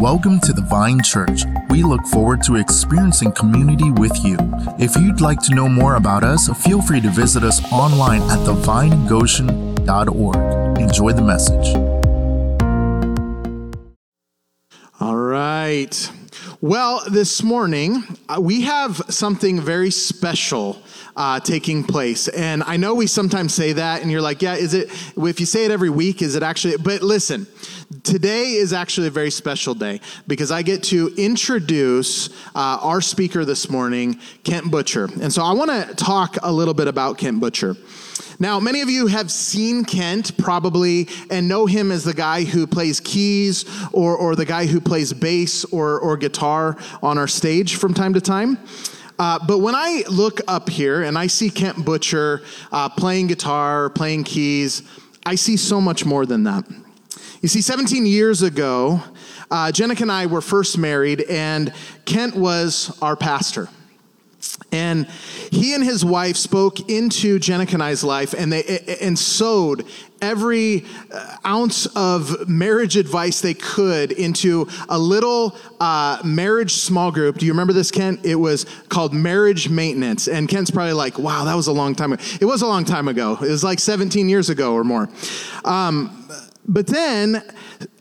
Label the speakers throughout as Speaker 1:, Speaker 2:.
Speaker 1: Welcome to the Vine Church. We look forward to experiencing community with you. If you'd like to know more about us, feel free to visit us online at thevinegoshen.org. Enjoy the message.
Speaker 2: All right. Well, this morning uh, we have something very special uh, taking place. And I know we sometimes say that, and you're like, yeah, is it, if you say it every week, is it actually, but listen, today is actually a very special day because I get to introduce uh, our speaker this morning, Kent Butcher. And so I want to talk a little bit about Kent Butcher. Now, many of you have seen Kent probably and know him as the guy who plays keys or, or the guy who plays bass or, or guitar on our stage from time to time. Uh, but when I look up here and I see Kent Butcher uh, playing guitar, playing keys, I see so much more than that. You see, 17 years ago, uh, Jennica and I were first married, and Kent was our pastor. And he and his wife spoke into Jennica and I's life and they and sowed every uh, ounce of marriage advice they could into a little uh, marriage small group. Do you remember this, Kent? It was called Marriage Maintenance. And Kent's probably like, wow, that was a long time ago. It was a long time ago. It was like 17 years ago or more. Um, but then,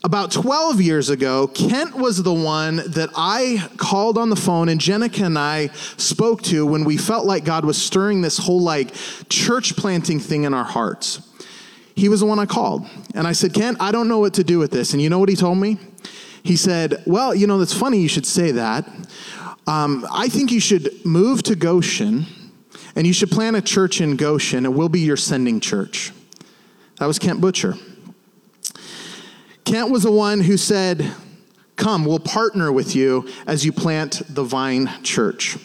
Speaker 2: about 12 years ago, Kent was the one that I called on the phone and Jennica and I spoke to when we felt like God was stirring this whole like church planting thing in our hearts. He was the one I called. And I said, Kent, I don't know what to do with this. And you know what he told me? He said, Well, you know, that's funny you should say that. Um, I think you should move to Goshen and you should plant a church in Goshen and we'll be your sending church. That was Kent Butcher. Kent was the one who said, Come, we'll partner with you as you plant the Vine Church.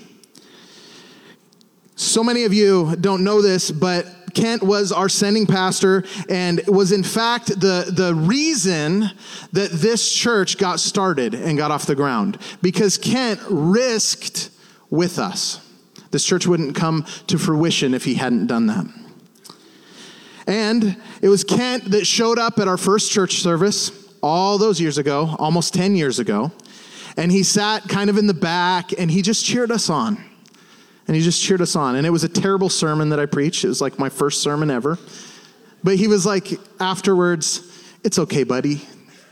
Speaker 2: So many of you don't know this, but Kent was our sending pastor and was in fact the, the reason that this church got started and got off the ground because Kent risked with us. This church wouldn't come to fruition if he hadn't done that. And it was Kent that showed up at our first church service all those years ago, almost 10 years ago. And he sat kind of in the back and he just cheered us on. And he just cheered us on. And it was a terrible sermon that I preached. It was like my first sermon ever. But he was like, afterwards, it's okay, buddy.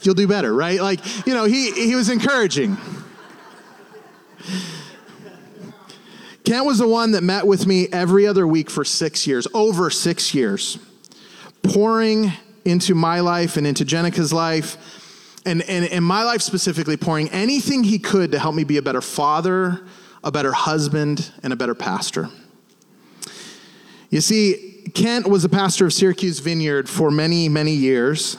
Speaker 2: You'll do better, right? Like, you know, he, he was encouraging. Kent was the one that met with me every other week for six years, over six years pouring into my life and into Jennica's life, and, and, and my life specifically, pouring anything he could to help me be a better father, a better husband, and a better pastor. You see, Kent was a pastor of Syracuse Vineyard for many, many years.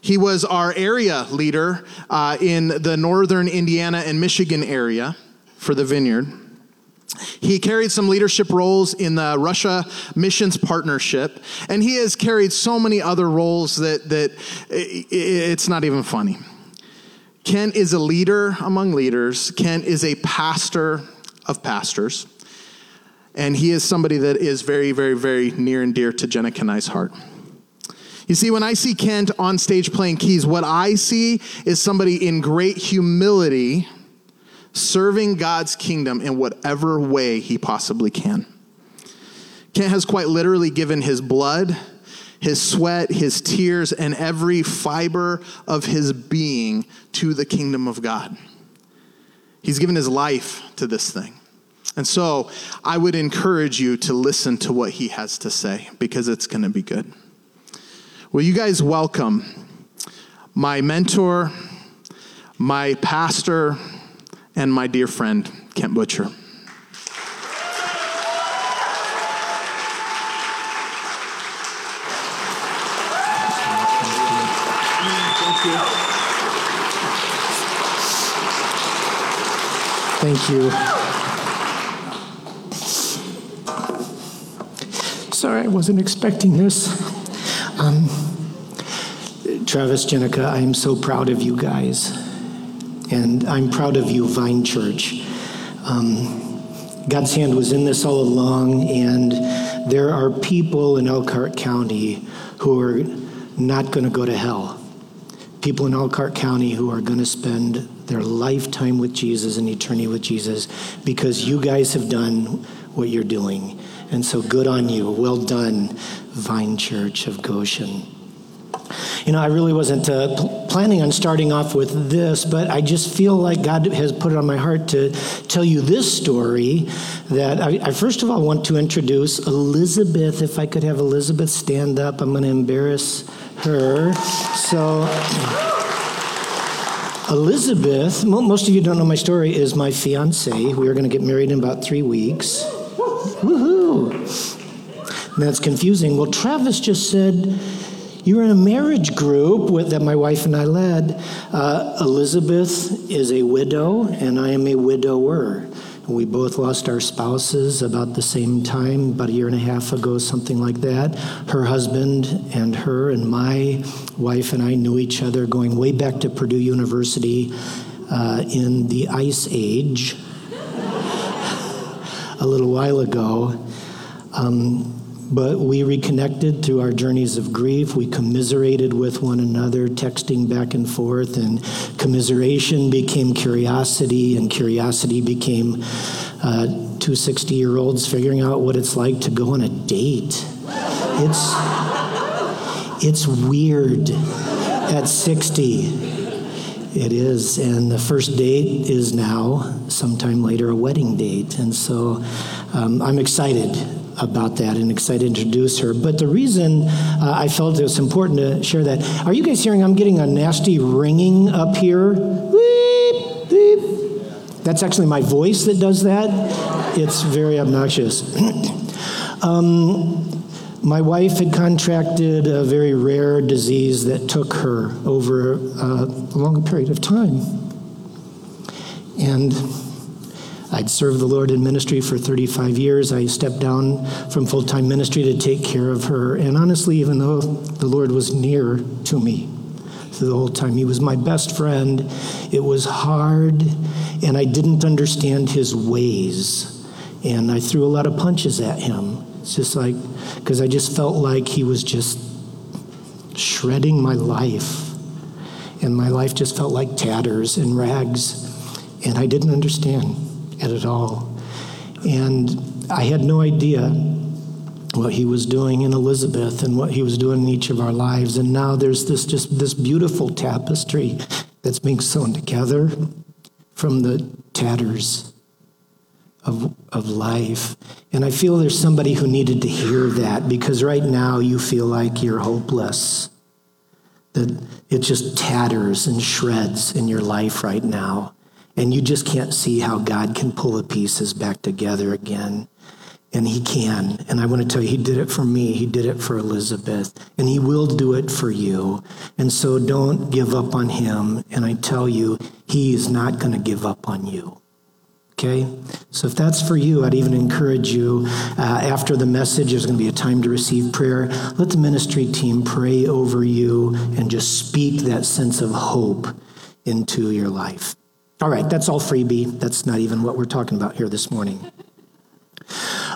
Speaker 2: He was our area leader uh, in the northern Indiana and Michigan area for the vineyard. He carried some leadership roles in the Russia Missions Partnership, and he has carried so many other roles that, that it's not even funny. Kent is a leader among leaders, Kent is a pastor of pastors, and he is somebody that is very, very, very near and dear to Jennica and I's heart. You see, when I see Kent on stage playing keys, what I see is somebody in great humility serving God's kingdom in whatever way he possibly can. Kent has quite literally given his blood, his sweat, his tears, and every fiber of his being to the kingdom of God. He's given his life to this thing. And so I would encourage you to listen to what he has to say because it's going to be good. Will you guys welcome my mentor, my pastor, and my dear friend, Kent Butcher.
Speaker 3: Thank you. Sorry, I wasn't expecting this. Um, Travis, Jennica, I am so proud of you guys. And I'm proud of you, Vine Church. Um, God's hand was in this all along, and there are people in Elkhart County who are not going to go to hell people in Elkhart County who are going to spend their lifetime with Jesus and eternity with Jesus because you guys have done what you're doing. And so good on you. Well done, Vine Church of Goshen. You know, I really wasn't uh, planning on starting off with this, but I just feel like God has put it on my heart to tell you this story. That I, I first of all want to introduce Elizabeth. If I could have Elizabeth stand up, I'm going to embarrass her. So. Elizabeth, most of you don't know my story, is my fiance. We are going to get married in about three weeks. Woohoo! That's confusing. Well, Travis just said you're in a marriage group with, that my wife and I led. Uh, Elizabeth is a widow, and I am a widower. We both lost our spouses about the same time, about a year and a half ago, something like that. Her husband and her and my wife and I knew each other going way back to Purdue University uh, in the Ice Age a little while ago. Um, but we reconnected through our journeys of grief. We commiserated with one another, texting back and forth, and commiseration became curiosity, and curiosity became uh, two 60 year olds figuring out what it's like to go on a date. It's, it's weird at 60. It is, and the first date is now, sometime later, a wedding date. And so um, I'm excited about that and excited to introduce her. But the reason uh, I felt it was important to share that, are you guys hearing I'm getting a nasty ringing up here? Beep, beep. That's actually my voice that does that. It's very obnoxious. um, my wife had contracted a very rare disease that took her over uh, a long period of time. And I'd served the Lord in ministry for 35 years. I stepped down from full time ministry to take care of her. And honestly, even though the Lord was near to me through the whole time, He was my best friend. It was hard, and I didn't understand His ways. And I threw a lot of punches at Him. It's just like, because I just felt like He was just shredding my life. And my life just felt like tatters and rags. And I didn't understand it at all. And I had no idea what he was doing in Elizabeth and what he was doing in each of our lives. And now there's this just this beautiful tapestry that's being sewn together from the tatters of, of life. And I feel there's somebody who needed to hear that because right now you feel like you're hopeless. That it just tatters and shreds in your life right now and you just can't see how God can pull the pieces back together again. And he can. And I want to tell you, he did it for me. He did it for Elizabeth. And he will do it for you. And so don't give up on him. And I tell you, he is not going to give up on you. Okay? So if that's for you, I'd even encourage you uh, after the message, there's going to be a time to receive prayer. Let the ministry team pray over you and just speak that sense of hope into your life. All right, that's all freebie. That's not even what we're talking about here this morning.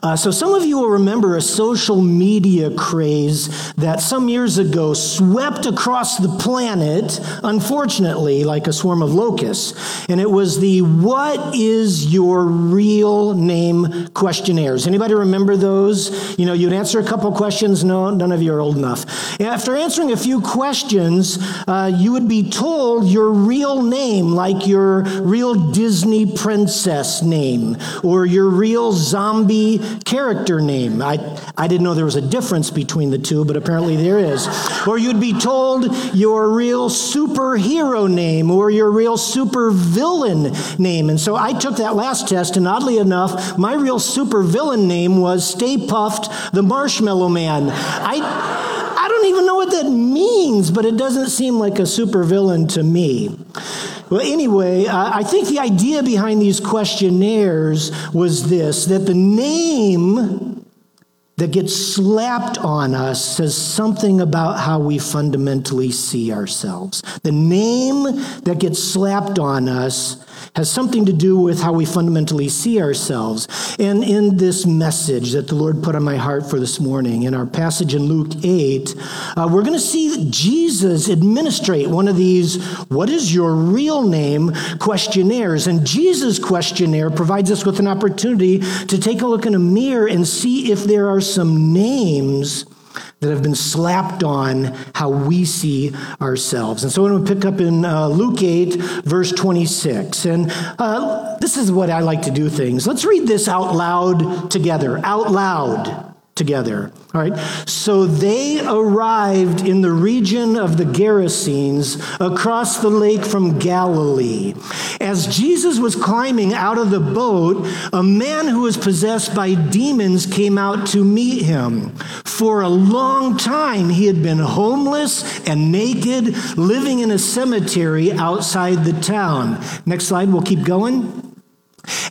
Speaker 3: Uh, so, some of you will remember a social media craze that some years ago swept across the planet, unfortunately, like a swarm of locusts. And it was the What is Your Real Name questionnaires. Anybody remember those? You know, you'd answer a couple questions. No, none of you are old enough. After answering a few questions, uh, you would be told your real name, like your real Disney princess name or your real zombie character name. I, I didn't know there was a difference between the two, but apparently there is. Or you'd be told your real superhero name or your real supervillain name. And so I took that last test, and oddly enough, my real supervillain name was Stay Puft the Marshmallow Man. I. I don't even know what that means, but it doesn't seem like a supervillain to me. Well, anyway, I think the idea behind these questionnaires was this that the name that gets slapped on us says something about how we fundamentally see ourselves. The name that gets slapped on us has something to do with how we fundamentally see ourselves. And in this message that the Lord put on my heart for this morning, in our passage in Luke 8, uh, we're going to see Jesus administrate one of these, what is your real name questionnaires. And Jesus' questionnaire provides us with an opportunity to take a look in a mirror and see if there are some names that have been slapped on how we see ourselves. And so I'm going to pick up in uh, Luke 8, verse 26. And uh, this is what I like to do things. Let's read this out loud together. Out loud together. All right. So they arrived in the region of the Gerasenes across the lake from Galilee. As Jesus was climbing out of the boat, a man who was possessed by demons came out to meet him. For a long time, he had been homeless and naked, living in a cemetery outside the town. Next slide, we'll keep going.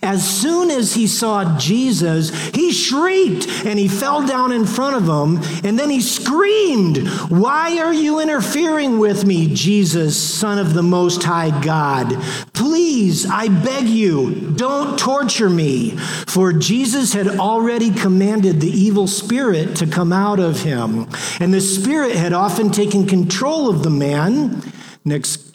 Speaker 3: As soon as he saw Jesus, he shrieked and he fell down in front of him. And then he screamed, Why are you interfering with me, Jesus, Son of the Most High God? Please, I beg you, don't torture me. For Jesus had already commanded the evil spirit to come out of him. And the spirit had often taken control of the man. Next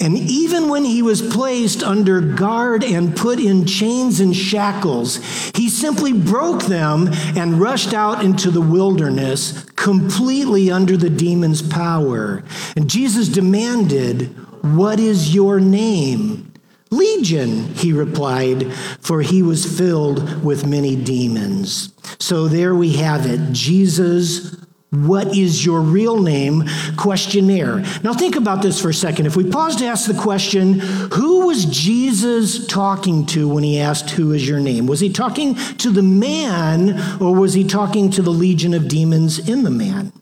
Speaker 3: and even when he was placed under guard and put in chains and shackles, he simply broke them and rushed out into the wilderness, completely under the demon's power. And Jesus demanded, What is your name? Legion, he replied, for he was filled with many demons. So there we have it. Jesus what is your real name questionnaire. Now, think about this for a second. If we pause to ask the question, who was Jesus talking to when he asked, Who is your name? Was he talking to the man or was he talking to the legion of demons in the man?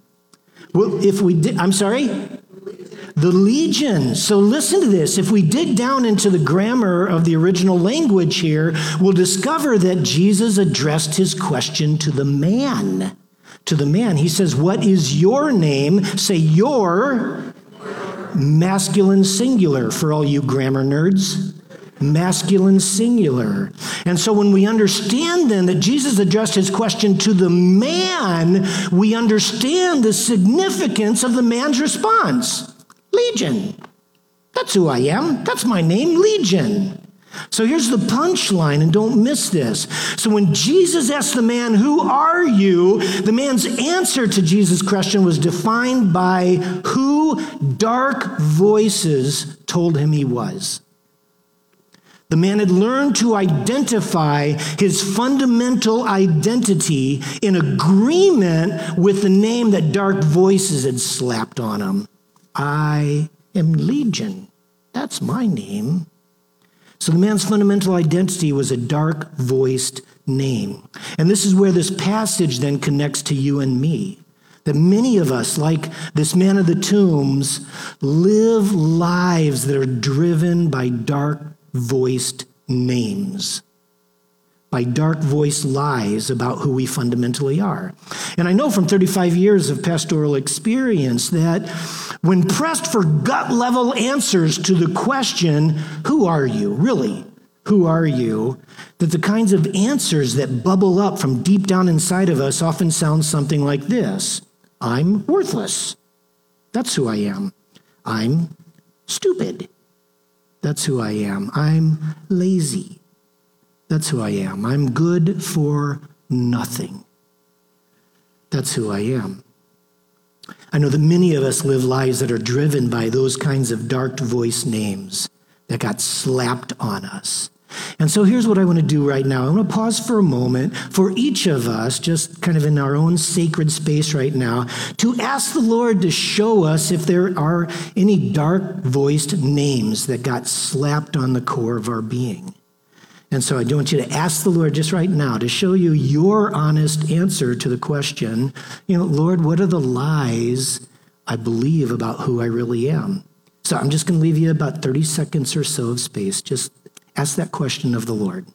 Speaker 3: Well, if we did, I'm sorry? The legion. So listen to this. If we dig down into the grammar of the original language here, we'll discover that Jesus addressed his question to the man to the man. He says, What is your name? Say your masculine singular for all you grammar nerds. Masculine singular. And so when we understand then that Jesus addressed his question to the man, we understand the significance of the man's response Legion. That's who I am. That's my name, Legion. So here's the punchline, and don't miss this. So when Jesus asked the man, Who are you? the man's answer to Jesus' question was defined by who dark voices told him he was. The man had learned to identify his fundamental identity in agreement with the name that dark voices had slapped on him. I am Legion. That's my name. So the man's fundamental identity was a dark voiced name. And this is where this passage then connects to you and me. That many of us, like this man of the tombs, live lives that are driven by dark voiced names by dark voiced lies about who we fundamentally are. And I know from 35 years of pastoral experience that when pressed for gut level answers to the question, Who are you? Really, who are you? That the kinds of answers that bubble up from deep down inside of us often sound something like this I'm worthless. That's who I am. I'm stupid. That's who I am. I'm lazy. That's who I am. I'm good for nothing. That's who I am. I know that many of us live lives that are driven by those kinds of dark voice names that got slapped on us. And so here's what I want to do right now. I want to pause for a moment for each of us, just kind of in our own sacred space right now, to ask the Lord to show us if there are any dark voiced names that got slapped on the core of our being. And so I want you to ask the Lord just right now to show you your honest answer to the question, you know, Lord, what are the lies I believe about who I really am? So I'm just going to leave you about 30 seconds or so of space. Just ask that question of the Lord.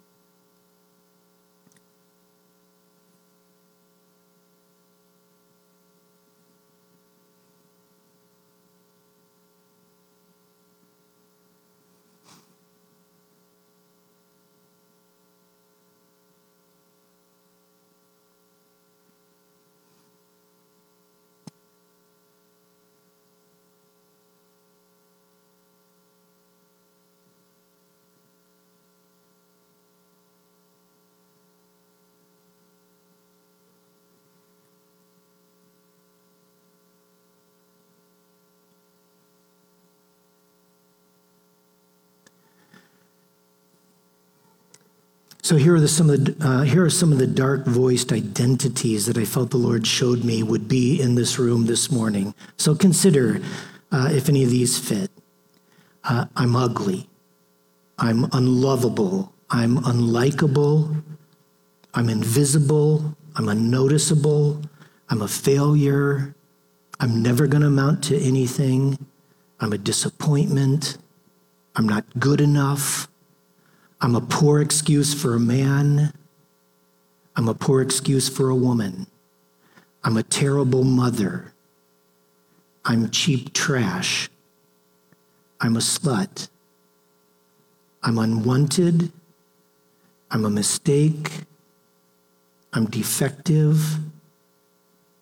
Speaker 3: So here are the, some of the uh, here are some of the dark voiced identities that I felt the Lord showed me would be in this room this morning. So consider uh, if any of these fit. Uh, I'm ugly. I'm unlovable. I'm unlikable. I'm invisible. I'm unnoticeable. I'm a failure. I'm never going to amount to anything. I'm a disappointment. I'm not good enough. I'm a poor excuse for a man. I'm a poor excuse for a woman. I'm a terrible mother. I'm cheap trash. I'm a slut. I'm unwanted. I'm a mistake. I'm defective.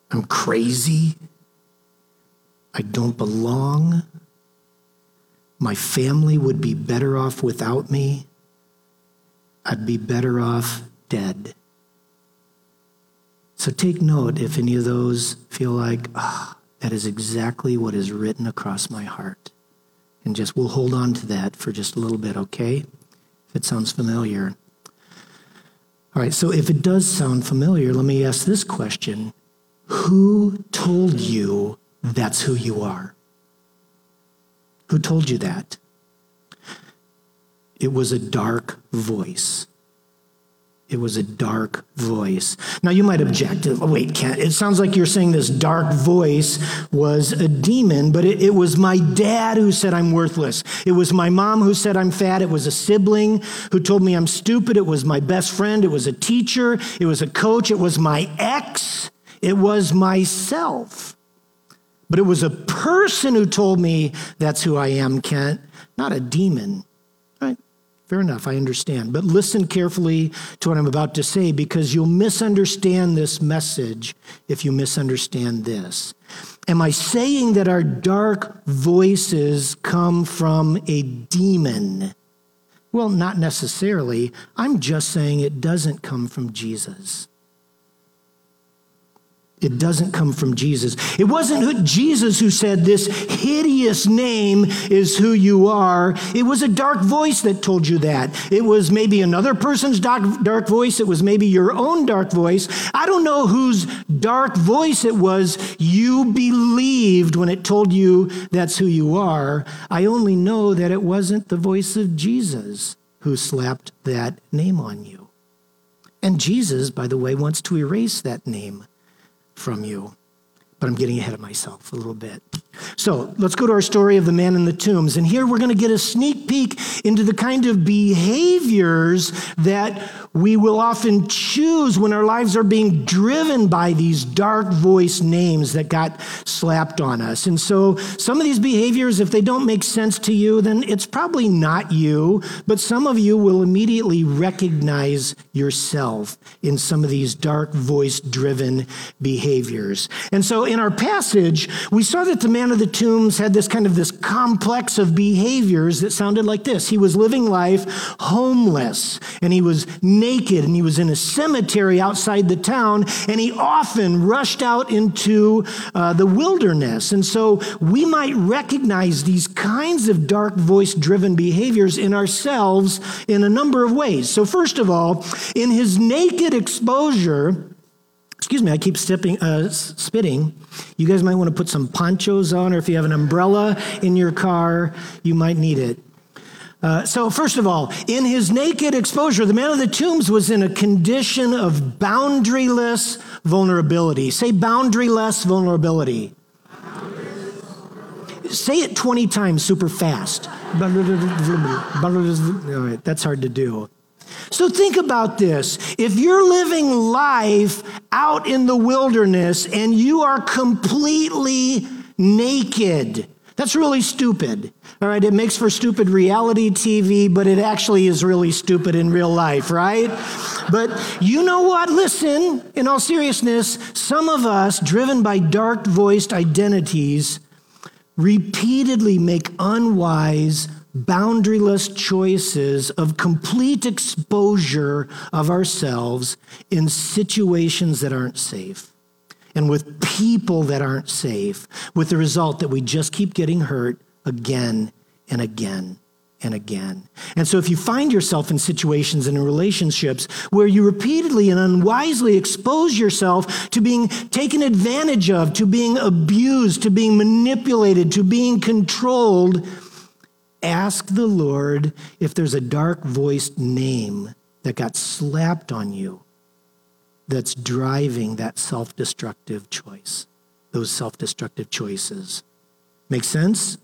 Speaker 3: I'm crazy. I don't belong. My family would be better off without me. I'd be better off dead. So take note if any of those feel like, ah, oh, that is exactly what is written across my heart. And just we'll hold on to that for just a little bit, okay? If it sounds familiar. All right, so if it does sound familiar, let me ask this question Who told you that's who you are? Who told you that? It was a dark voice. It was a dark voice. Now you might object. Oh, wait, Kent, it sounds like you're saying this dark voice was a demon, but it, it, was my dad who said I'm worthless. It was my mom who said I'm fat. It was a sibling who told me I'm stupid. It was my best friend. It was a teacher. It was a coach. It was my ex. It was myself. But it was a person who told me that's who I am, Kent, not a demon. Fair enough, I understand. But listen carefully to what I'm about to say because you'll misunderstand this message if you misunderstand this. Am I saying that our dark voices come from a demon? Well, not necessarily. I'm just saying it doesn't come from Jesus. It doesn't come from Jesus. It wasn't Jesus who said, This hideous name is who you are. It was a dark voice that told you that. It was maybe another person's dark, dark voice. It was maybe your own dark voice. I don't know whose dark voice it was you believed when it told you that's who you are. I only know that it wasn't the voice of Jesus who slapped that name on you. And Jesus, by the way, wants to erase that name from you. But I'm getting ahead of myself a little bit. So let's go to our story of the man in the tombs. And here we're going to get a sneak peek into the kind of behaviors that we will often choose when our lives are being driven by these dark voice names that got slapped on us. And so some of these behaviors, if they don't make sense to you, then it's probably not you, but some of you will immediately recognize yourself in some of these dark voice driven behaviors. And so in our passage, we saw that the man man of the tombs had this kind of this complex of behaviors that sounded like this. He was living life homeless and he was naked and he was in a cemetery outside the town and he often rushed out into uh, the wilderness. And so we might recognize these kinds of dark voice driven behaviors in ourselves in a number of ways. So, first of all, in his naked exposure, excuse me, I keep stepping, uh, spitting. You guys might want to put some ponchos on, or if you have an umbrella in your car, you might need it. Uh, so, first of all, in his naked exposure, the man of the tombs was in a condition of boundaryless vulnerability. Say boundaryless vulnerability. Say it 20 times super fast. All right, that's hard to do. So think about this. If you're living life out in the wilderness and you are completely naked, that's really stupid. All right, it makes for stupid reality TV, but it actually is really stupid in real life, right? But you know what? Listen, in all seriousness, some of us, driven by dark voiced identities, repeatedly make unwise, boundaryless choices of complete exposure of ourselves in situations that aren't safe and with people that aren't safe, with the result that we just keep getting hurt again and again and again. And so, if you find yourself in situations and in relationships where you repeatedly and unwisely expose yourself to being taken advantage of, to being abused, to being manipulated, to being controlled, ask the Lord if there's a dark voiced name that got slapped on you that's driving that self destructive choice, those self destructive choices. Make sense?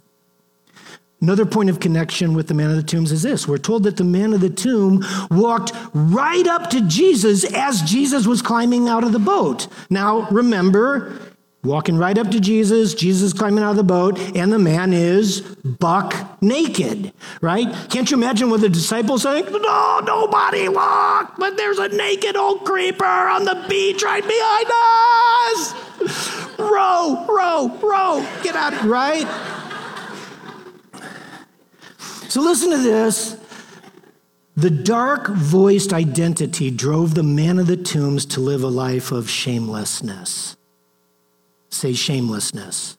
Speaker 3: Another point of connection with the man of the tombs is this. We're told that the man of the tomb walked right up to Jesus as Jesus was climbing out of the boat. Now, remember, walking right up to Jesus, Jesus climbing out of the boat, and the man is buck naked, right? Can't you imagine what the disciples saying? No, nobody walk, but there's a naked old creeper on the beach right behind us. row, row, row, get out, right? So listen to this. The dark voiced identity drove the man of the tombs to live a life of shamelessness. Say shamelessness.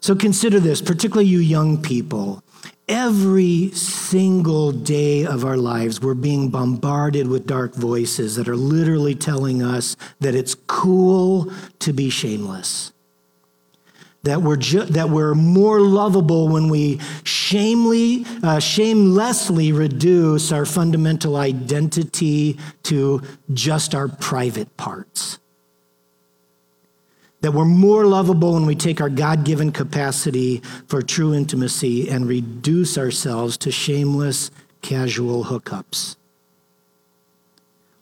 Speaker 3: So consider this, particularly you young people. Every single day of our lives, we're being bombarded with dark voices that are literally telling us that it's cool to be shameless that we're, ju- that we're more lovable when we shamely, uh, shamelessly reduce our fundamental identity to just our private parts. That we're more lovable when we take our God given capacity for true intimacy and reduce ourselves to shameless, casual hookups.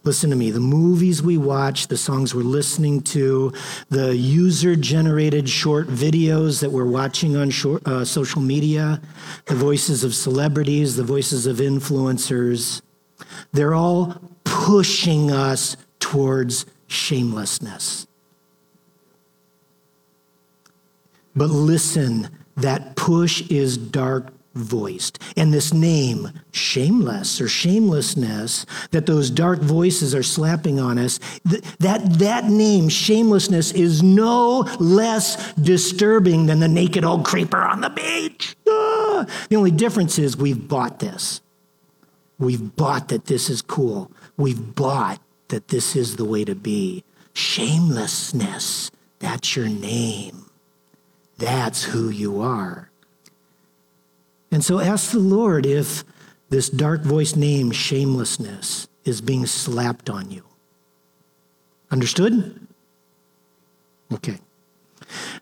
Speaker 3: Listen to me. The movies we watch, the songs we're listening to, the user generated short videos that we're watching on short, uh, social media, the voices of celebrities, the voices of influencers, they're all pushing us towards shamelessness. But listen, that push is dark voiced. And this name, shameless or shamelessness, that those dark voices are slapping on us, that, that name, shamelessness, is no less disturbing than the naked old creeper on the beach. Ah! The only difference is we've bought this. We've bought that this is cool. We've bought that this is the way to be. Shamelessness, that's your name. That's who you are. And so ask the Lord if this dark voice name, shamelessness, is being slapped on you. Understood? Okay.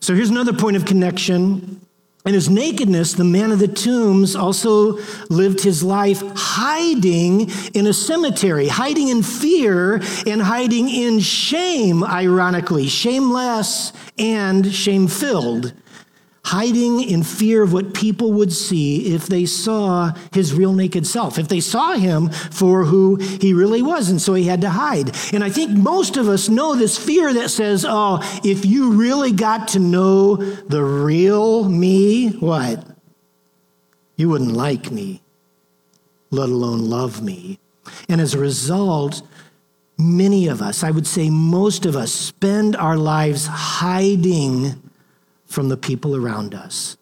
Speaker 3: So here's another point of connection. In his nakedness, the man of the tombs also lived his life hiding in a cemetery, hiding in fear and hiding in shame, ironically, shameless and shame filled hiding in fear of what people would see if they saw his real naked self, if they saw him for who he really was. And so he had to hide. And I think most of us know this fear that says, oh, if you really got to know the real me, what? You wouldn't like me, let alone love me. And as a result, many of us, I would say most of us, spend our lives hiding from the people around us.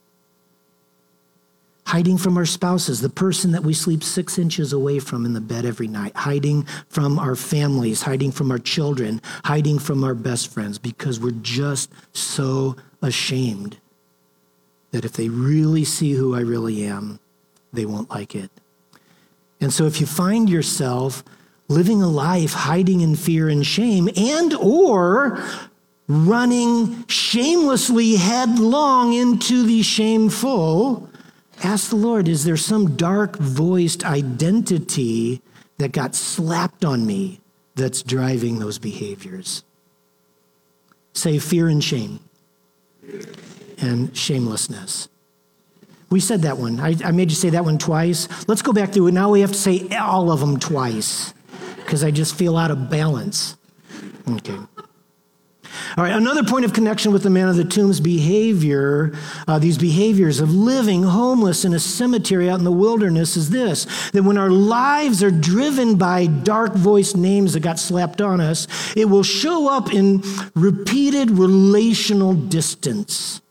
Speaker 3: Hiding from our spouses, the person that we sleep six inches away from in the bed every night, hiding from our families, hiding from our children, hiding from our best friends, because we're just so ashamed that if they really see who I really am, they won't like it. And so if you find yourself living a life hiding in fear and shame and or running shamelessly headlong into the shameful, ask the Lord, is there some dark voiced identity that got slapped on me that's driving those behaviors? Say fear and shame and shamelessness. We said that one. I, I, made you say that one twice. Let's go back to it. Now we have to say all of them twice because I just feel out of balance. Okay. All right, another point of connection with the man of the tomb's behavior, uh, these behaviors of living homeless in a cemetery out in the wilderness, is this that when our lives are driven by dark voiced names that got slapped on us, it will show up in repeated relational distance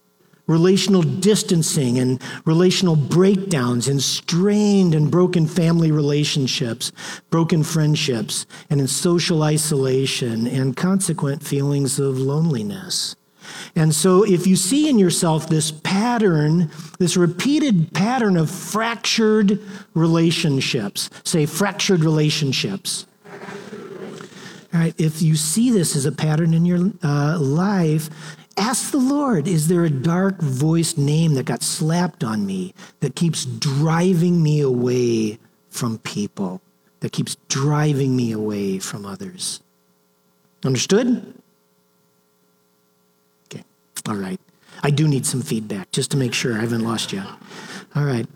Speaker 3: relational distancing and relational breakdowns and strained and broken family relationships, broken friendships, and in social isolation and consequent feelings of loneliness. And so, if you see in yourself this pattern, this repeated pattern of fractured relationships, say fractured relationships. All right, if you see this as a pattern in your uh, life, ask the Lord, is there a dark voiced name that got slapped on me that keeps driving me away from people, that keeps driving me away from others? Understood? Okay, all right. I do need some feedback just to make sure I haven't lost you. All right.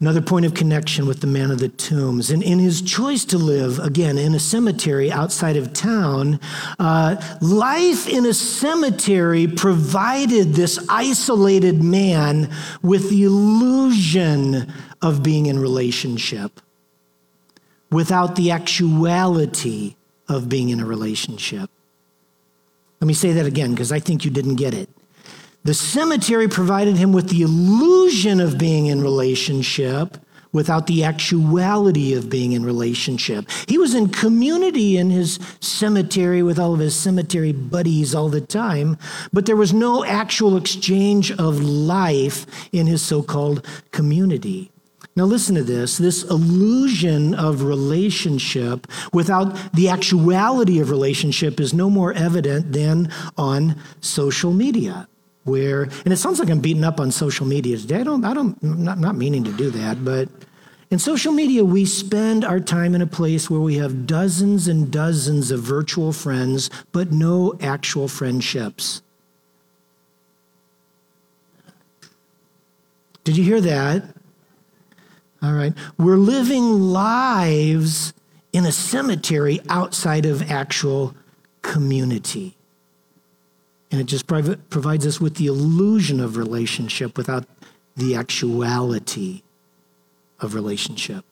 Speaker 3: Another point of connection with the man of the tombs. And in his choice to live, again, in a cemetery outside of town, uh, life in a cemetery provided this isolated man with the illusion of being in relationship without the actuality of being in a relationship. Let me say that again because I think you didn't get it. The cemetery provided him with the illusion of being in relationship without the actuality of being in relationship. He was in community in his cemetery with all of his cemetery buddies all the time, but there was no actual exchange of life in his so called community. Now, listen to this this illusion of relationship without the actuality of relationship is no more evident than on social media where, and it sounds like I'm beating up on social media today. I don't, I don't, not, not meaning to do that, but in social media, we spend our time in a place where we have dozens and dozens of virtual friends, but no actual friendships. Did you hear that? All right. We're living lives in a cemetery outside of actual community. And it just provides us with the illusion of relationship without the actuality of relationship.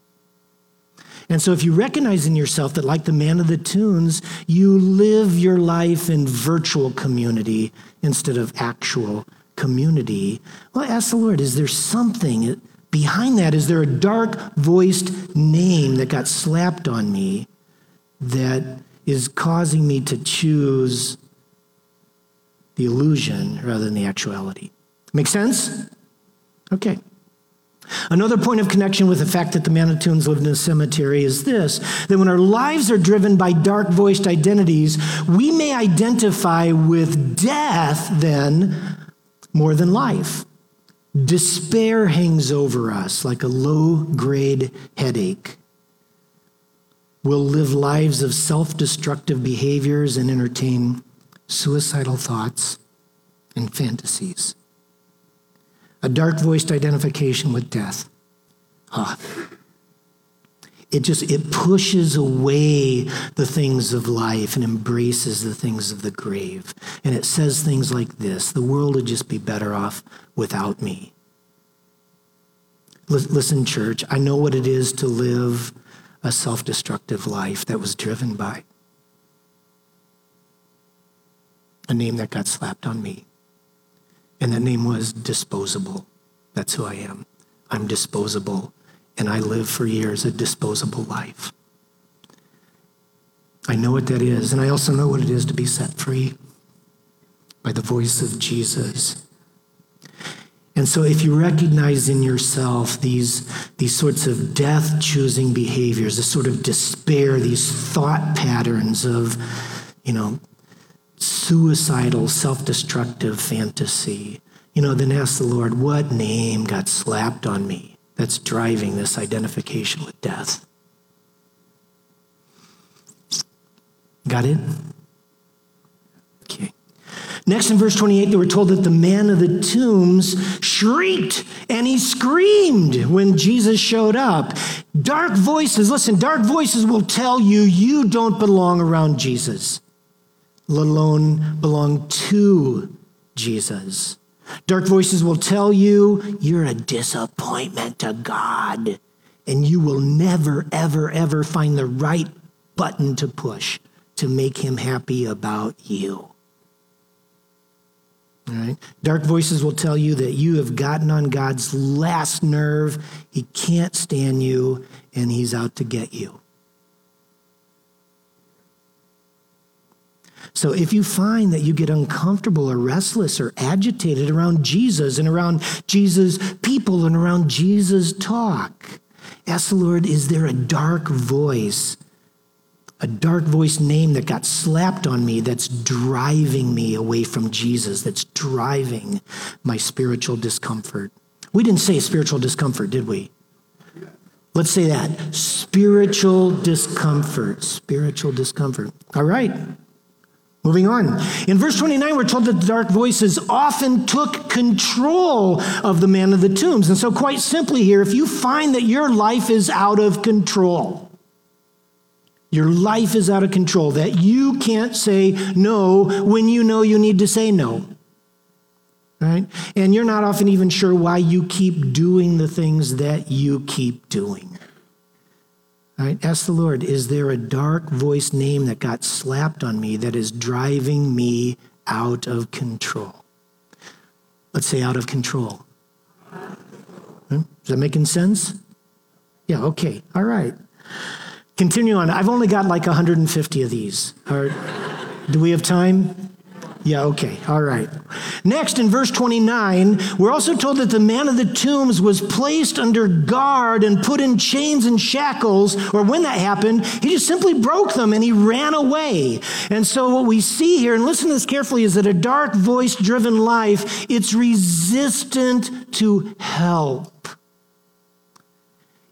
Speaker 3: And so, if you recognize in yourself that, like the man of the tunes, you live your life in virtual community instead of actual community, well, ask the Lord, is there something behind that? Is there a dark voiced name that got slapped on me that is causing me to choose the illusion rather than the actuality. Make sense? Okay. Another point of connection with the fact that the Manitoons lived in a cemetery is this that when our lives are driven by dark voiced identities, we may identify with death then more than life. Despair hangs over us like a low grade headache. We'll live lives of self destructive behaviors and entertain suicidal thoughts, and fantasies. A dark voiced identification with death. Ah. It just it pushes away the things of life and embraces the things of the grave. And it says things like this: the world would just be better off without me. Listen, church, I know what it is to live a self destructive life that was driven by a name that got slapped on me. And that name was disposable. That's who I am. I'm disposable. And I live for years a disposable life. I know what that is. And I also know what it is to be set free by the voice of Jesus. And so, if you recognize in yourself these, these sorts of death choosing behaviors, this sort of despair, these thought patterns of, you know, suicidal, self destructive fantasy, you know, then ask the Lord, what name got slapped on me that's driving this identification with death? Got it? Okay. Next in verse 28, they were told that the man of the tombs shrieked and he screamed when Jesus showed up. Dark voices, listen, dark voices will tell you you don't belong around Jesus let alone belong to Jesus. Dark voices will tell you you're a disappointment to God, and you will never, ever, ever find the right button to push to make him happy about you. All right? Dark voices will tell you that you have gotten on God's last nerve. He can't stand you, and he's out to get you. So if you find that you get uncomfortable or restless or agitated around Jesus and around Jesus' people and around Jesus' talk, ask the Lord, is there a dark voice, a dark voice name that got slapped on me that's driving me away from Jesus, that's driving my spiritual discomfort? We didn't say spiritual discomfort, did we? Let's say that. Spiritual discomfort. Spiritual discomfort. All right. Moving on. In verse 29, we're told that the dark voices often took control of the man of the tombs. And so, quite simply, here, if you find that your life is out of control, your life is out of control, that you can't say no when you know you need to say no. Right? And you're not often even sure why you keep doing the things that you keep doing. Right? Ask the Lord, is there a dark voice name that got slapped on me that is driving me out of control? Let's say out of control. Hmm? Is that making sense? Yeah, okay. All right. Continue on. I've only got like 150 of these. do we have time? Yeah, okay, all right. Next, in verse 29, we're also told that the man of the tombs was placed under guard and put in chains and shackles, or when that happened, he just simply broke them and he ran away. And so, what we see here, and listen to this carefully, is that a dark voice driven life, it's resistant to help.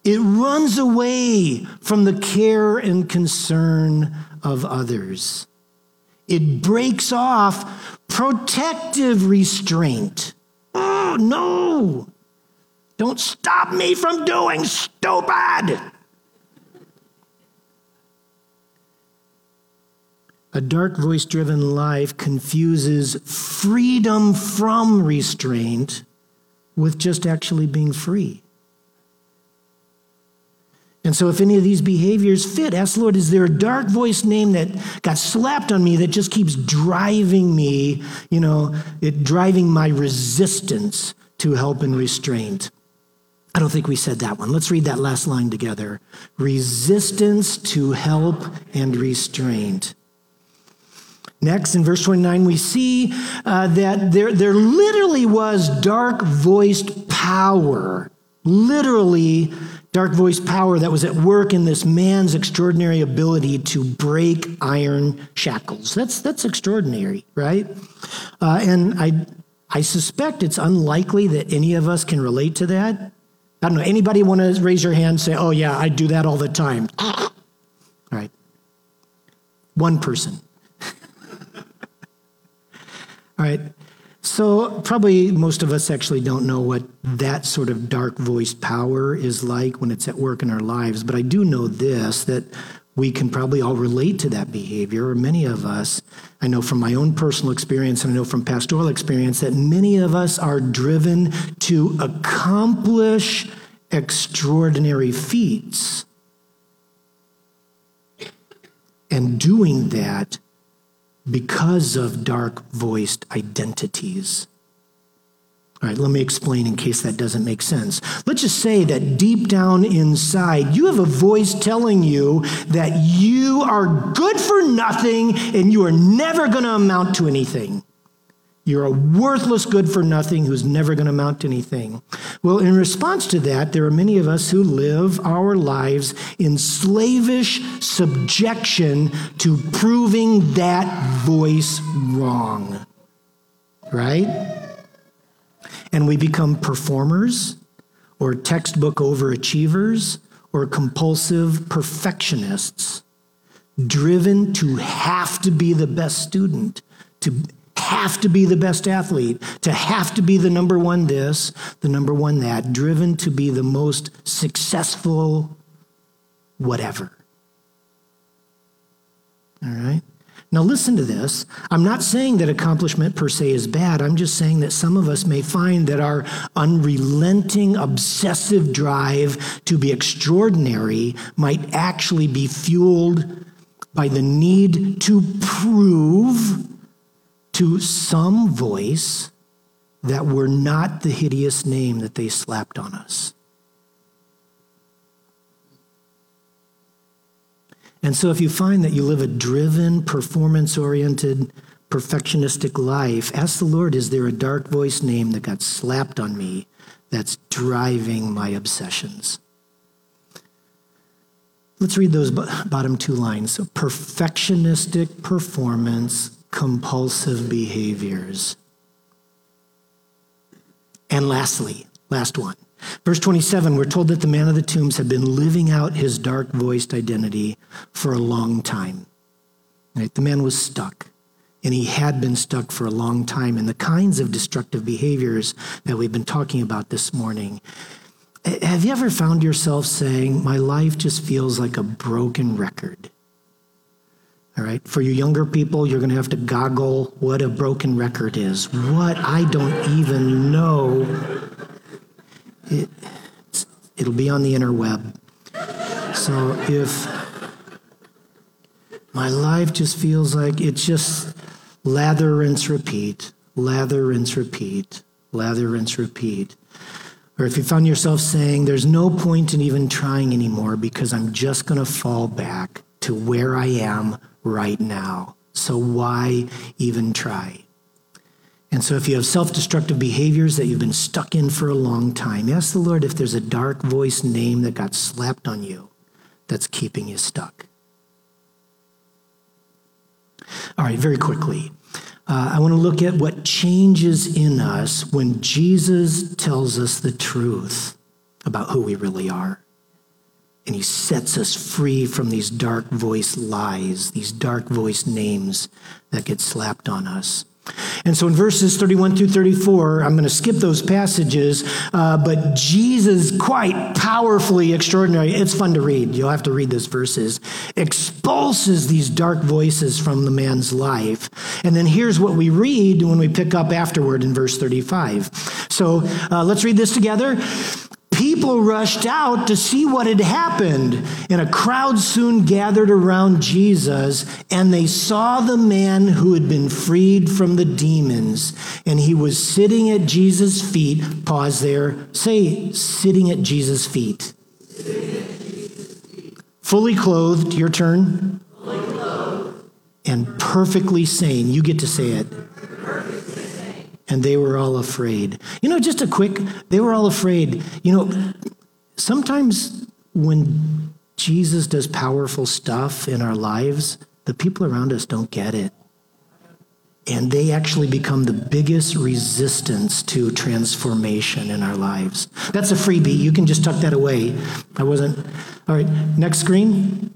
Speaker 3: It runs away from the care and concern of others. It breaks off protective restraint. Oh, no. Don't stop me from doing stupid. A dark voice driven life confuses freedom from restraint with just actually being free. And so, if any of these behaviors fit, ask the Lord, is there a dark voice name that got slapped on me that just keeps driving me, you know, it driving my resistance to help and restraint? I don't think we said that one. Let's read that last line together resistance to help and restraint. Next, in verse 29, we see uh, that there, there literally was dark voiced power, literally dark voice power that was at work in this man's extraordinary ability to break iron shackles. That's, that's extraordinary, right? Uh, and I, I suspect it's unlikely that any of us can relate to that. I don't know. Anybody want to raise your hand and say, oh, yeah, I do that all the time? all right. One person. all right. So, probably most of us actually don't know what that sort of dark voice power is like when it's at work in our lives. But I do know this that we can probably all relate to that behavior, or many of us. I know from my own personal experience, and I know from pastoral experience, that many of us are driven to accomplish extraordinary feats. And doing that because of dark voiced identities. All right, let me explain in case that doesn't make sense. Let's just say that deep down inside, you have a voice telling you that you are good for nothing and you are never going to amount to anything. You're a worthless good for nothing who's never going to amount to anything. Well, in response to that, there are many of us who live our lives in slavish subjection to proving that voice wrong. Right? And we become performers or textbook overachievers or compulsive perfectionists, driven to have to be the best student, to have to be the best athlete, to have to be the number one this, the number one that, driven to be the most successful whatever. All right? Now, listen to this. I'm not saying that accomplishment per se is bad. I'm just saying that some of us may find that our unrelenting, obsessive drive to be extraordinary might actually be fueled by the need to prove to some voice that were not the hideous name that they slapped on us. And so, if you find that you live a driven, performance oriented, perfectionistic life, ask the Lord, is there a dark voice name that got slapped on me that's driving my obsessions? Let's read those bottom two lines. Perfectionistic performance, compulsive behaviors. And lastly, last one. Verse 27, we're told that the man of the tombs had been living out his dark voiced identity for a long time. Right? The man was stuck, and he had been stuck for a long time. And the kinds of destructive behaviors that we've been talking about this morning eh, have you ever found yourself saying, My life just feels like a broken record? All right. For you younger people, you're going to have to goggle what a broken record is. What? I don't even know. It, it'll be on the interweb. So if my life just feels like it's just lather, rinse, repeat, lather, rinse, repeat, lather, rinse, repeat. Or if you found yourself saying, there's no point in even trying anymore because I'm just going to fall back to where I am right now. So why even try? And so if you have self destructive behaviors that you've been stuck in for a long time, ask the Lord if there's a dark voice name that got slapped on you that's keeping you stuck. All right, very quickly. Uh, I want to look at what changes in us when Jesus tells us the truth about who we really are. And he sets us free from these dark voice lies, these dark voice names that get slapped on us. And so in verses 31 through 34, I'm going to skip those passages, uh, but Jesus, quite powerfully extraordinary, it's fun to read. You'll have to read those verses, expulses these dark voices from the man's life. And then here's what we read when we pick up afterward in verse 35. So uh, let's read this together people rushed out to see what had happened, and a crowd soon gathered around Jesus, and they saw the man who had been freed from the demons, and he was sitting at Jesus' feet. Pause there. Say, sitting at Jesus' feet. Fully clothed, your turn. And perfectly sane. You get to say it and they were all afraid. You know, just a quick, they were all afraid. You know, sometimes when Jesus does powerful stuff in our lives, the people around us don't get it. And they actually become the biggest resistance to transformation in our lives. That's a freebie. You can just tuck that away. I wasn't. All right, next screen.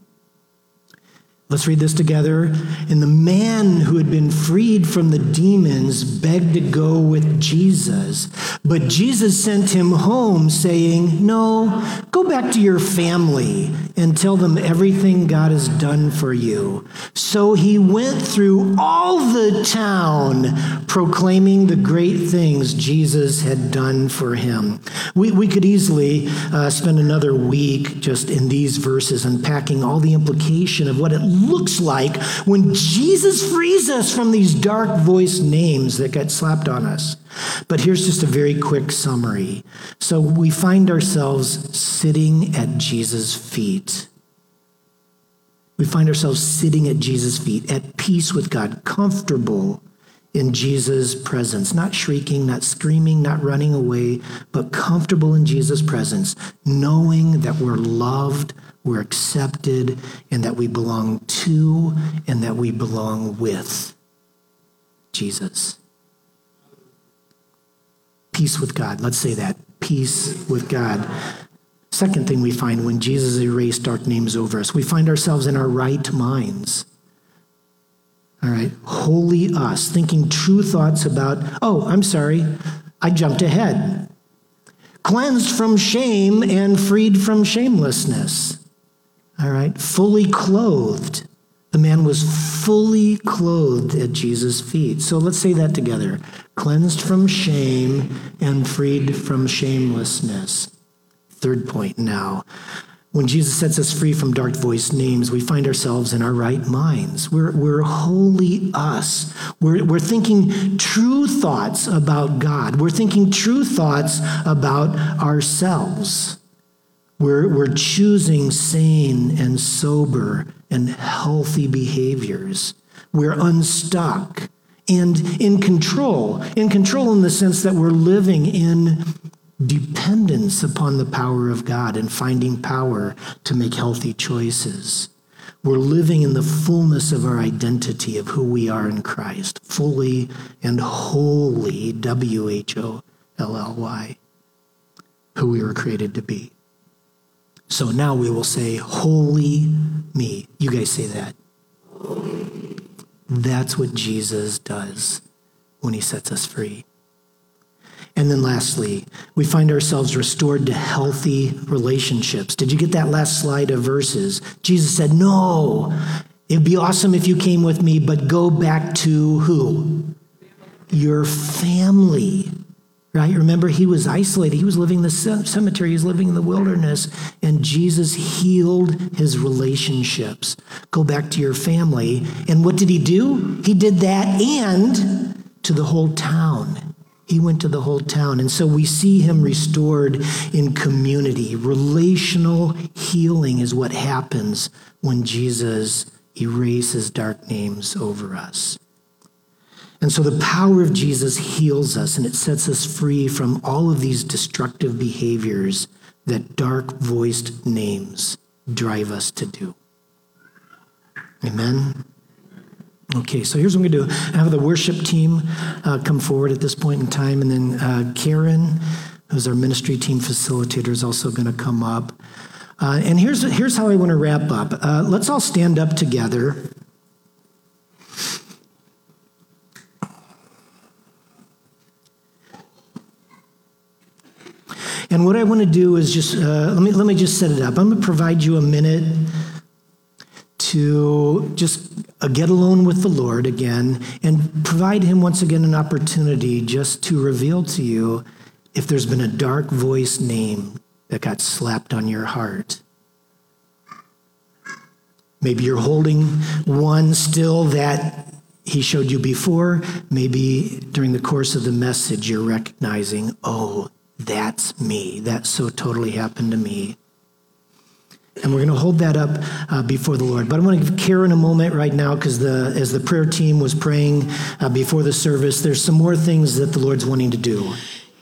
Speaker 3: Let's read this together. And the man who had been freed from the demons begged to go with Jesus. But Jesus sent him home, saying, No, go back to your family and tell them everything God has done for you. So he went through all the town, proclaiming the great things Jesus had done for him. We, we could easily uh, spend another week just in these verses unpacking all the implication of what it looks like when Jesus frees us from these dark voice names that get slapped on us. But here's just a very quick summary. So we find ourselves sitting at Jesus' feet. We find ourselves sitting at Jesus' feet, at peace with God, comfortable in Jesus' presence, not shrieking, not screaming, not running away, but comfortable in Jesus' presence, knowing that we're loved, we're accepted, and that we belong to and that we belong with Jesus. Peace with God. Let's say that. Peace with God. Second thing we find when Jesus erased dark names over us, we find ourselves in our right minds. All right, holy us, thinking true thoughts about, oh, I'm sorry, I jumped ahead. Cleansed from shame and freed from shamelessness. All right, fully clothed. The man was fully clothed at Jesus' feet. So let's say that together cleansed from shame and freed from shamelessness. Third point now When Jesus sets us free from dark voice names, we find ourselves in our right minds. We're, we're wholly us. We're, we're thinking true thoughts about God. We're thinking true thoughts about ourselves. We're, we're choosing sane and sober and healthy behaviors. We're unstuck and in control. In control in the sense that we're living in dependence upon the power of God and finding power to make healthy choices. We're living in the fullness of our identity of who we are in Christ, fully and wholly, W H O L L Y, who we were created to be. So now we will say, Holy me. You guys say that. That's what Jesus does when he sets us free. And then lastly, we find ourselves restored to healthy relationships. Did you get that last slide of verses? Jesus said, No, it'd be awesome if you came with me, but go back to who? Your family. Right? Remember, he was isolated. He was living in the cemetery. He was living in the wilderness. And Jesus healed his relationships. Go back to your family. And what did he do? He did that and to the whole town. He went to the whole town. And so we see him restored in community. Relational healing is what happens when Jesus erases dark names over us. And so the power of Jesus heals us and it sets us free from all of these destructive behaviors that dark voiced names drive us to do. Amen. Okay, so here's what I'm going to do. I have the worship team uh, come forward at this point in time, and then uh, Karen, who's our ministry team facilitator, is also going to come up. Uh, and here's, here's how I want to wrap up. Uh, let's all stand up together. And what I want to do is just uh, let me let me just set it up. I'm going to provide you a minute to just uh, get alone with the Lord again and provide Him once again an opportunity just to reveal to you if there's been a dark voice name that got slapped on your heart. Maybe you're holding one still that he showed you before. Maybe during the course of the message, you're recognizing, oh, that's me. That so totally happened to me. And we're going to hold that up uh, before the Lord. But I want to give Karen a moment right now because the as the prayer team was praying uh, before the service, there's some more things that the Lord's wanting to do.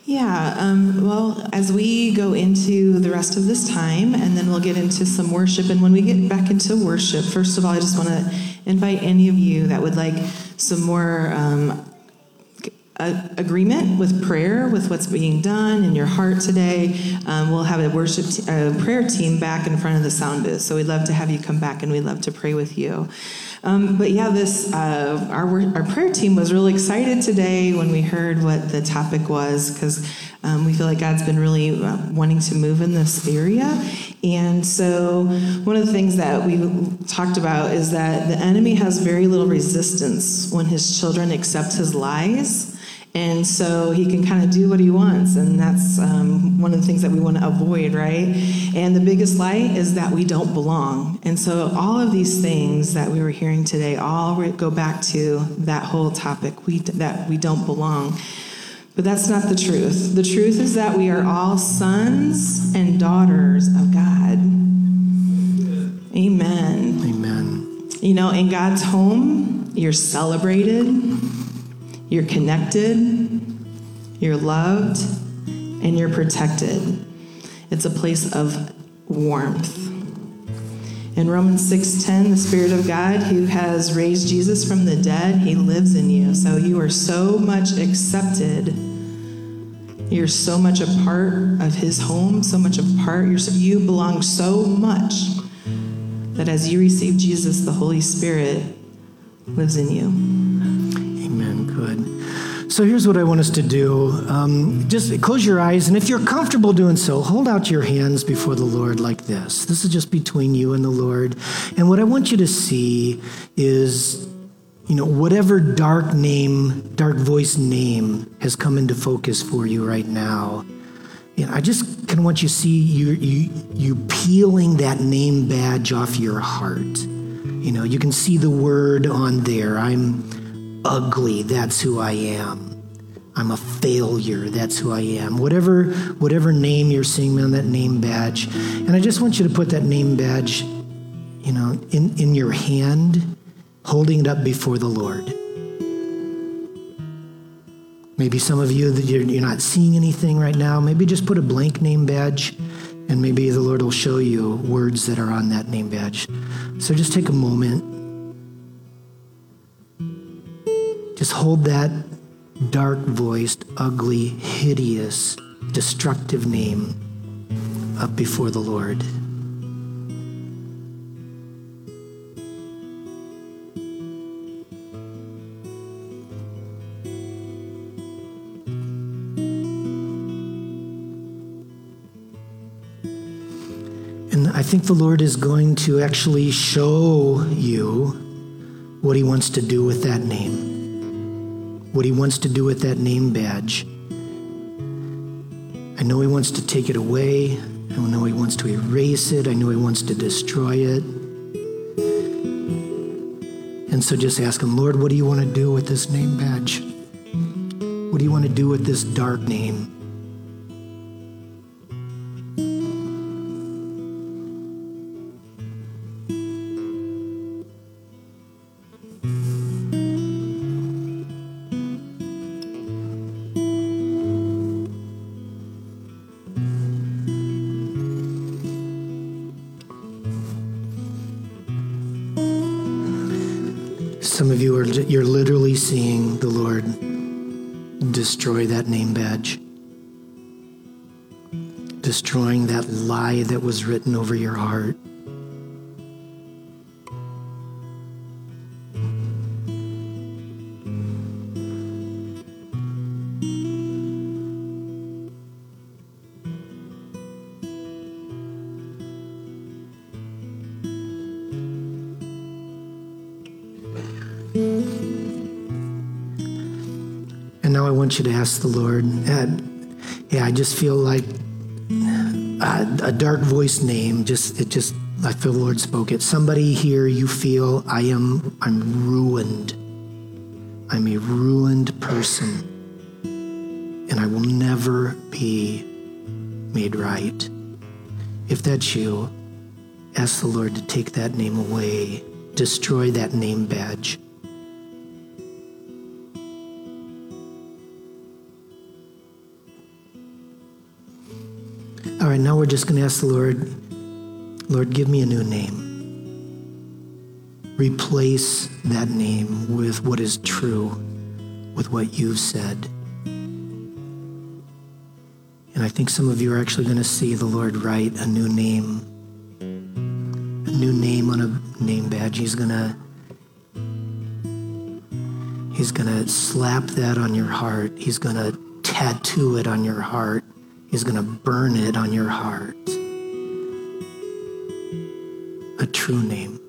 Speaker 4: Yeah, um, well, as we go into the rest of this time, and then we'll get into some worship. And when we get back into worship, first of all, I just want to invite any of you that would like some more um, agreement with prayer, with what's being done in your heart today, um, we'll have a worship prayer team back in front of the sound booth. So we'd love to have you come back and we'd love to pray with you. Um, but yeah, this uh, our our prayer team was really excited today when we heard what the topic was because um, we feel like God's been really uh, wanting to move in this area. And so, one of the things that we talked about is that the enemy has very little resistance when his children accept his lies and so he can kind of do what he wants. And that's um, one of the things that we want to avoid, right? And the biggest light is that we don't belong. And so all of these things that we were hearing today all go back to that whole topic we, that we don't belong. But that's not the truth. The truth is that we are all sons and daughters of God. Amen.
Speaker 3: Amen.
Speaker 4: You know, in God's home, you're celebrated you're connected, you're loved, and you're protected. It's a place of warmth. In Romans 6:10, the Spirit of God who has raised Jesus from the dead, he lives in you. So you are so much accepted. You're so much a part of his home, so much a part. You're you belong so much that as you receive Jesus, the Holy Spirit lives in you.
Speaker 3: So here's what I want us to do. Um, just close your eyes, and if you're comfortable doing so, hold out your hands before the Lord like this. This is just between you and the Lord. And what I want you to see is, you know, whatever dark name, dark voice name has come into focus for you right now. you know, I just kind of want you to see you, you, you peeling that name badge off your heart. You know, you can see the word on there. I'm ugly. That's who I am. I'm a failure. That's who I am. Whatever, whatever name you're seeing on that name badge. And I just want you to put that name badge, you know, in, in your hand, holding it up before the Lord. Maybe some of you that you're, you're not seeing anything right now, maybe just put a blank name badge and maybe the Lord will show you words that are on that name badge. So just take a moment. Just hold that dark voiced, ugly, hideous, destructive name up before the Lord. And I think the Lord is going to actually show you what He wants to do with that name, what He wants to do with that name badge. I know He wants to take it away. I know He wants to erase it. I know He wants to destroy it. And so just ask Him, Lord, what do you want to do with this name badge? What do you want to do with this dark name? That was written over your heart. And now I want you to ask the Lord, yeah, I just feel like a dark voice name, just, it just, I feel the Lord spoke it. Somebody here, you feel I am, I'm ruined. I'm a ruined person. And I will never be made right. If that's you, ask the Lord to take that name away, destroy that name badge. All right, now we're just going to ask the Lord, Lord, give me a new name. Replace that name with what is true, with what you've said. And I think some of you are actually going to see the Lord write a new name, a new name on a name badge. He's going to He's going to slap that on your heart. He's going to tattoo it on your heart. He's going to burn it on your heart. A true name.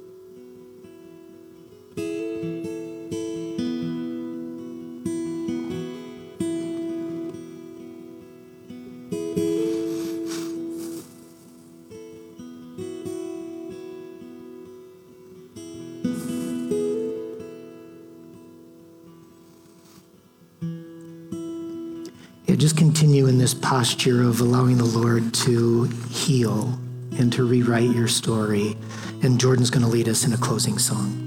Speaker 3: Posture of allowing the Lord to heal and to rewrite your story. And Jordan's going to lead us in a closing song.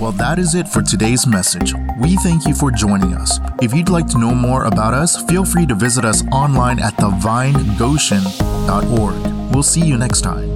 Speaker 1: Well, that is it for today's message. We thank you for joining us. If you'd like to know more about us, feel free to visit us online at thevinegoshen.org. We'll see you next time.